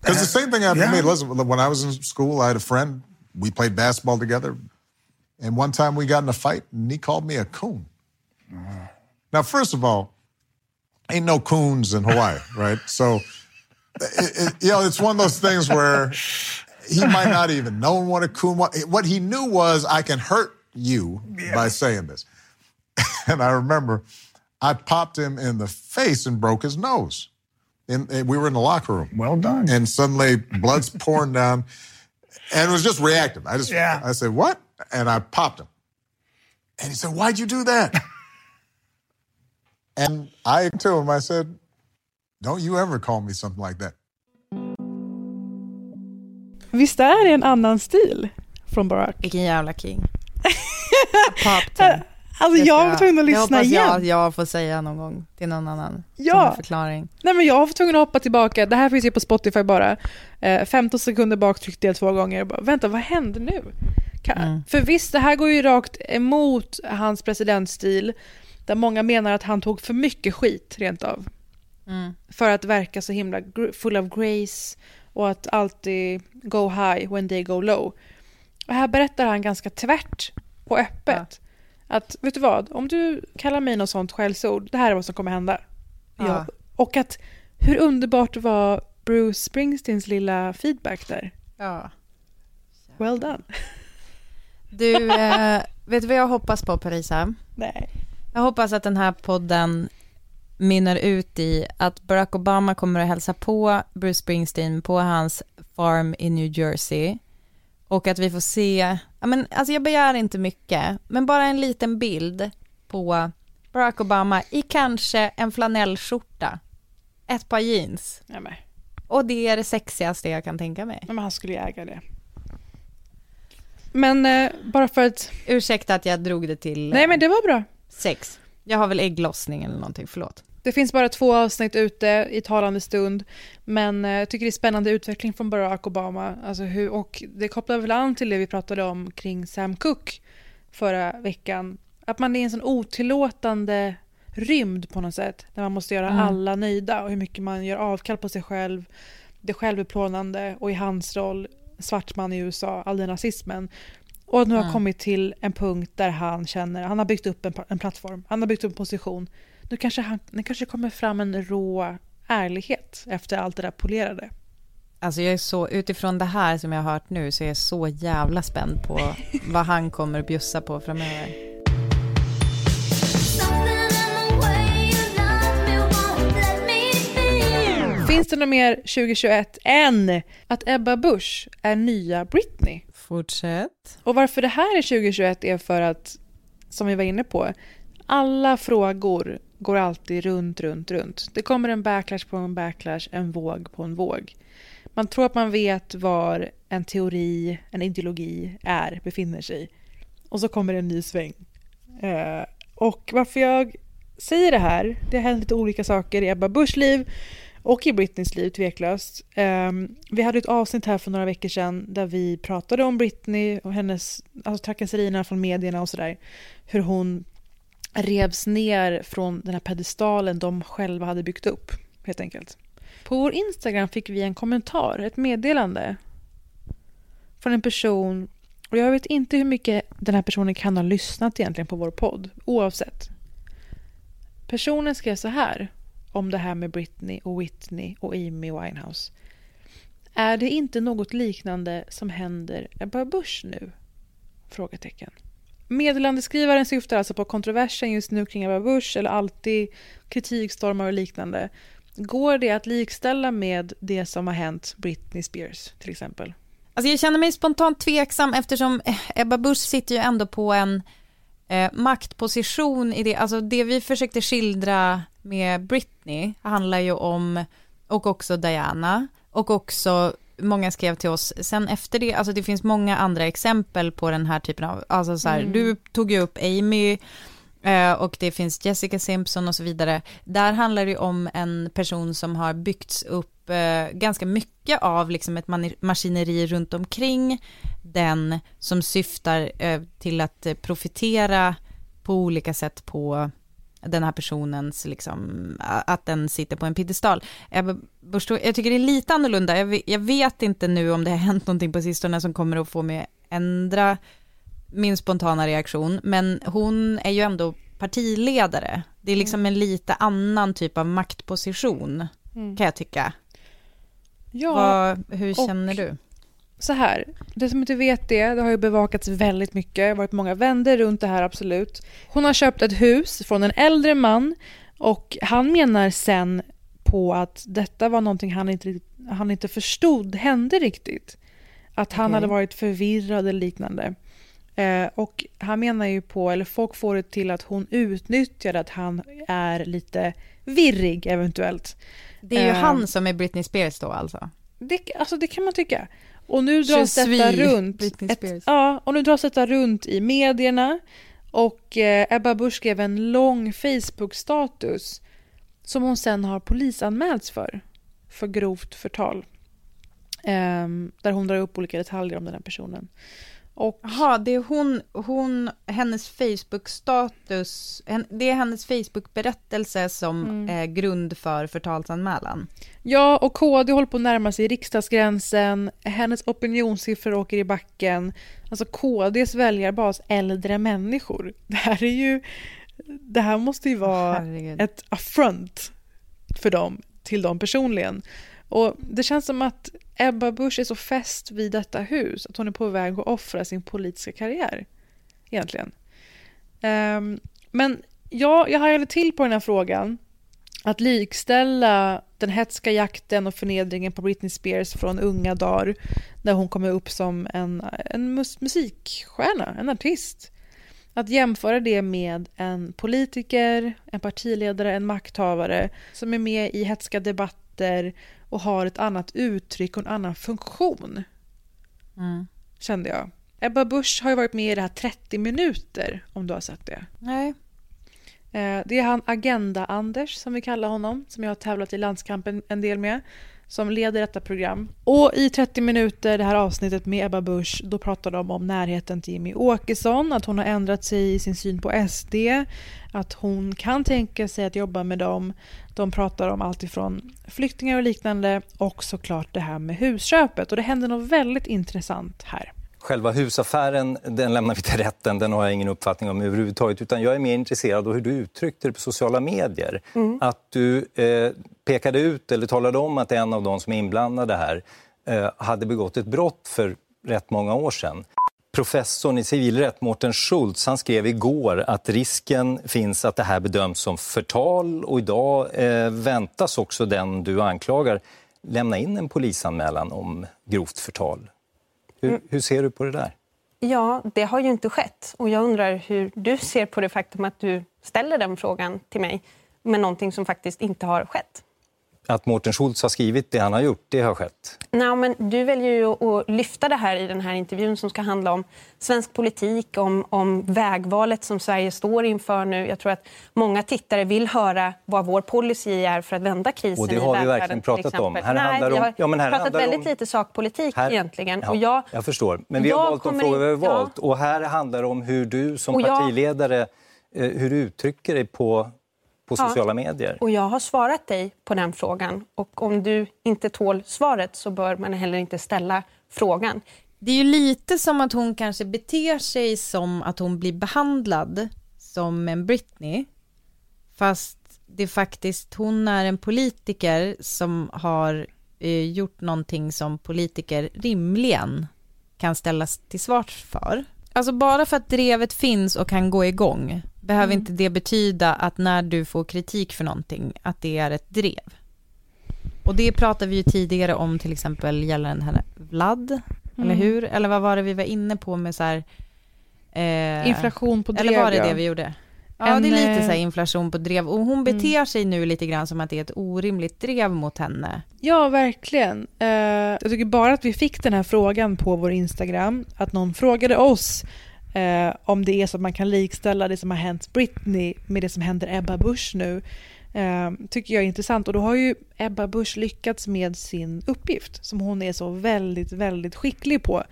Because the same thing happened to me. Listen, when I was in school, I had a friend. We played basketball together, and one time we got in a fight, and he called me a coon. Now, first of all, ain't no coons in Hawaii, right? So, it, it, you know, it's one of those things where he might not even know what a coon was. What he knew was, I can hurt you by saying this. and I remember I popped him in the face and broke his nose. And eh, we were in the locker room. Well done. And suddenly blood's pouring down. And it was just reactive. I just, Yeah. I said, what? And I popped him. And he said, why'd you do that? and I to him, I said, don't you ever call me something like that. Visst är det en annan stil från Barack? Vilken jävla king. Alltså jag var tvungen att lyssna hoppas igen. jag jag får säga någon gång till någon annan. Ja. Som förklaring. Nej men jag var tvungen att hoppa tillbaka, det här finns ju på Spotify bara. Eh, 15 sekunder bak tryckte jag två gånger bara, vänta vad händer nu? Kan, Mm. För visst, det här går ju rakt emot hans presidentstil, där många menar att han tog för mycket skit rent av. Mm. För att verka så himla full of grace och att alltid go high when they go low. Och här berättar han ganska tvärt och öppet. Att, vet du vad, om du kallar mig något sånt skällsord, det här är vad som kommer hända. Ja. Ja. Och att hur underbart var Bruce Springsteens lilla feedback där? Ja. Well done. Du, eh, vet du vad jag hoppas på Parisa? Nej. Jag hoppas att den här podden mynnar ut i att Barack Obama kommer att hälsa på Bruce Springsteen på hans farm i New Jersey. Och att vi får se, ja men alltså jag begär inte mycket, men bara en liten bild på Barack Obama i kanske en flanellskjorta, ett par jeans. Ja, men. Och det är det sexigaste jag kan tänka mig. Ja, men han skulle ju äga det. Men eh, bara för att... Ursäkta att jag drog det till Nej men det var bra. sex. Jag har väl ägglossning eller någonting, förlåt. Det finns bara två avsnitt ute i talande stund, men eh, jag tycker det är spännande utveckling från Barack Obama. Alltså hur, och det kopplar väl an till det vi pratade om kring Sam Cooke förra veckan. Att man är i en sån otillåtande rymd på något sätt, där man måste göra Mm. alla nöjda och hur mycket man gör avkall på sig själv, det självutplånande och i hans roll, svart man i USA, all den rasismen. Och att nu har Mm. kommit till en punkt där han känner, han har byggt upp en, en plattform, han har byggt upp en position. Nu kanske, han, nu kanske kommer fram en rå ärlighet efter allt det där polerade. Alltså jag är så, utifrån det här som jag har hört nu så är jag så jävla spänd på vad han kommer att bjussa på framöver. Finns det något mer 2021 än att Ebba Busch är nya Britney? Fortsätt. Och varför det här är 2021 är för att, som vi var inne på, alla frågor går alltid runt, runt, runt. Det kommer en backlash på en backlash, en våg på en våg. Man tror att man vet var en teori, en ideologi är, befinner sig. Och så kommer det en ny sväng. Eh, och varför jag säger det här, det har hänt lite olika saker i Ebba Buschs liv och i Britneys liv tveklöst. Eh, vi hade ett avsnitt här för några veckor sedan där vi pratade om Britney och hennes alltså, trakasserierna från medierna och sådär. Hur hon revs ner från den här pedestalen de själva hade byggt upp, helt enkelt. På vår Instagram fick vi en kommentar, ett meddelande från en person och jag vet inte hur mycket den här personen kan ha lyssnat egentligen på vår podd, oavsett. Personen skrev så här om det här med Britney och Whitney och Amy Winehouse. Är det inte något liknande som händer Ebba Busch nu? Frågetecken. Meddelandeskrivaren syftar alltså på kontroversen just nu kring Ebba Busch eller alltid kritikstormar och liknande. Går det att likställa med det som har hänt Britney Spears till exempel? Alltså jag känner mig spontant tveksam eftersom eh, Ebba Busch sitter ju ändå på en eh, maktposition i det, alltså det vi försökte skildra med Britney handlar ju om, och också Diana, och också många skrev till oss sen efter det, alltså det finns många andra exempel på den här typen av, alltså så här, Mm. du tog ju upp Amy, eh, och det finns Jessica Simpson och så vidare. Där handlar det om en person som har byggts upp eh, ganska mycket av liksom ett maskineri runt omkring den som syftar eh, till att profitera på olika sätt på den här personens, liksom, att den sitter på en piedestal. Jag tycker det är lite annorlunda. Jag vet, jag vet inte nu om det har hänt någonting på sistone som kommer att få mig att ändra min spontana reaktion, men hon är ju ändå partiledare. Det är liksom en lite annan typ av maktposition, Mm. kan jag tycka. Ja, Vad, hur känner du? Så här, det som inte vet det, det har ju bevakats väldigt mycket, det har varit många vänder runt det här absolut. Hon har köpt ett hus från en äldre man och han menar sen på att detta var någonting han inte, han inte förstod hände riktigt. Att han Okej. hade varit förvirrad eller liknande. Eh, och han menar ju på, eller folk får det till att hon utnyttjade att han är lite virrig eventuellt. Det är ju Eh, han som är Britney Spears då alltså. det, alltså det kan man tycka. Och nu dras detta runt. Ett, ja, och nu dras detta runt i medierna. Och eh, Ebba Busch skrev en lång Facebook-status som hon sen har polisanmälts för, för grovt förtal. Ehm, där hon drar upp olika detaljer om den här personen. Och, Jaha, det är hon, hon, hennes Facebook-status, det är hennes Facebook-berättelse som Mm. är grund för förtalsanmälan. Ja, och KD håller på att närma sig riksdagsgränsen. Hennes opinionssiffror åker i backen. Alltså KDs väljarbas, äldre människor. Det här är ju... Det här måste ju vara Herregud. ett affront för dem, till dem personligen. Och det känns som att Ebba Busch är så fäst vid detta hus att hon är på väg att offra sin politiska karriär. Egentligen. Um, men ja, jag hajade till på den här frågan. Att likställa den hetska jakten och förnedringen på Britney Spears från unga dagar när hon kommer upp som en, en mus- musikstjärna, en artist. Att jämföra det med en politiker, en partiledare, en makthavare som är med i hetska debatter och har ett annat uttryck och en annan funktion, Mm. kände jag. Ebba Busch har ju varit med i det här 30 minuter, om du har sett det. Nej. Eh, Det är han Agenda-Anders, som vi kallar honom, som jag har tävlat i landskampen en del med, som leder detta program. Och i 30 minuter, det här avsnittet med Ebba Busch, då pratar de om närheten till Jimmy Åkesson, att hon har ändrat sig i sin syn på SD, att hon kan tänka sig att jobba med dem. De pratar om allt ifrån flyktingar och liknande och såklart det här med husköpet. Och det händer något väldigt intressant här. Själva husaffären den lämnar vi till rätten, den har jag ingen uppfattning om överhuvudtaget. Utan jag är mer intresserad av hur du uttryckte det på sociala medier. Mm. Att du eh, pekade ut eller talade om att en av de som är inblandade här eh, hade begått ett brott för rätt många år sedan. Professorn i civilrätt, Mårten Schultz, han skrev igår att risken finns att det här bedöms som förtal och idag eh, väntas också den du anklagar lämna in en polisanmälan om grovt förtal. Hur, Mm. hur ser du på det där? Ja, det har ju inte skett. Och jag undrar hur du ser på det faktum att du ställer den frågan till mig med någonting som faktiskt inte har skett. Att Mårten Schultz har skrivit det han har gjort, det har skett. Nej, men du väljer ju att lyfta det här i den här intervjun som ska handla om svensk politik, om, om vägvalet som Sverige står inför nu. Jag tror att många tittare vill höra vad vår policy är för att vända krisen Och det i har vi verkligen pratat om. Här Nej, handlar vi om- har ja, men här pratat väldigt om- lite sakpolitik Här- egentligen. Ja, Och jag, jag förstår. Men vi har valt de frågor vi har in- ja. valt. Och här handlar det om hur du som Och jag- partiledare, eh, hur du uttrycker dig på, på Ja. sociala medier. Och jag har svarat dig på den frågan. Och om du inte tål svaret så bör man heller inte ställa frågan. Det är ju lite som att hon kanske beter sig som att hon blir behandlad som en Britney, fast det faktiskt, hon är en politiker som har eh, gjort någonting som politiker rimligen kan ställas till svars för. Alltså bara för att drevet finns och kan gå igång, behöver Mm. inte det betyda att när du får kritik för någonting, att det är ett drev. Och det pratade vi ju tidigare om till exempel gällande här Vlad, eller Mm. hur? Eller vad var det vi var inne på med så här... Eh, Inflation på drev, Eller var det ja. det vi gjorde? Ja, En, det är lite eh, så här inflation på drev. Och hon beter sig nu lite grann som att det är ett orimligt drev mot henne. Ja, verkligen. Eh, jag tycker bara att vi fick den här frågan på vår Instagram, att någon frågade oss eh, om det är så att man kan likställa det som har hänt Britney med det som händer Ebba Busch nu, eh, tycker jag är intressant. Och då har ju Ebba Busch lyckats med sin uppgift, som hon är så väldigt, väldigt skicklig på.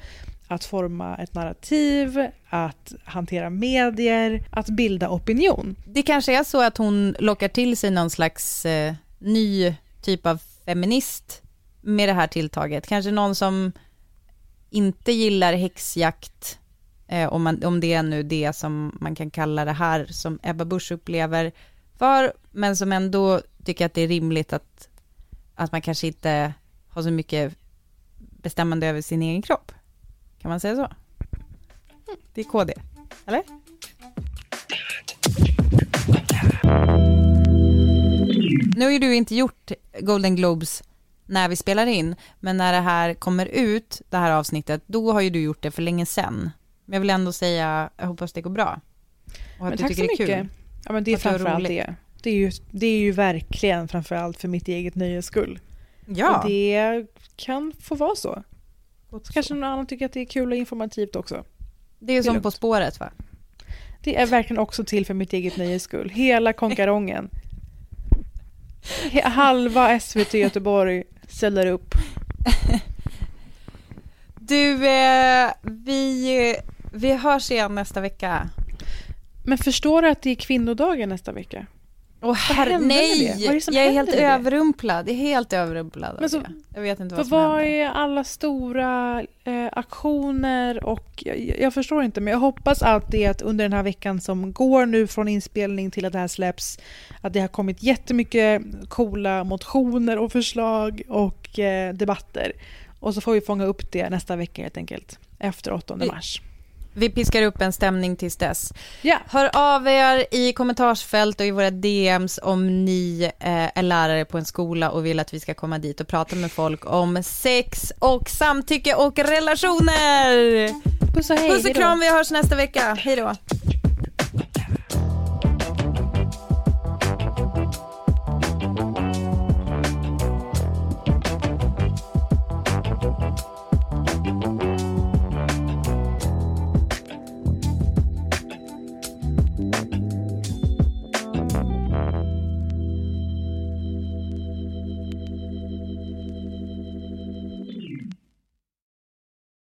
Att forma ett narrativ, att hantera medier, att bilda opinion. Det kanske är så att hon lockar till sig någon slags eh, ny typ av feminist med det här tilltaget. Kanske någon som inte gillar häxjakt, eh, om, man, om det är nu det som man kan kalla det här som Ebba Busch upplever för, men som ändå tycker att det är rimligt att, att man kanske inte har så mycket bestämmande över sin egen kropp. Kan man säga så? Det är KD, eller? Nu har ju du inte gjort Golden Globes när vi spelar in, men när det här kommer ut, det här avsnittet, då har ju du gjort det för länge sedan. Men jag vill ändå säga, jag hoppas det går bra. Och att Men du tack tycker det är mycket. kul. Ja, men det är framförallt det. Det är, ju, det är ju verkligen framförallt för mitt eget nöjes skull. Ja. Och det kan få vara så. Så kanske någon annan tycker att det är kul och informativt också. Det är som lugnt. På spåret va? Det är verkligen också till för mitt eget nöjes skull. Hela konkarongen. Halva SVT Göteborg ställer upp. Du, eh, vi, vi hörs igen nästa vecka. Men förstår du att det är kvinnodagen nästa vecka? Åh herre, nej! är som jag är helt överrumplad. Jag är helt överrumplad Men så-. Jag vet inte vad som vad händer. är alla stora eh, aktioner och jag, jag förstår inte men jag hoppas att det är att under den här veckan som går nu från inspelning till att det här släpps att det har kommit jättemycket coola motioner och förslag och eh, debatter. Och så får vi fånga upp det nästa vecka helt enkelt efter 8 Vi- mars. Vi piskar upp en stämning tills dess. Ja. Hör av er i kommentarsfält och i våra DMs om ni eh, är lärare på en skola och vill att vi ska komma dit och prata med folk om sex och samtycke och relationer. Puss och hej, Puss och kram, vi hörs nästa vecka. Hej då.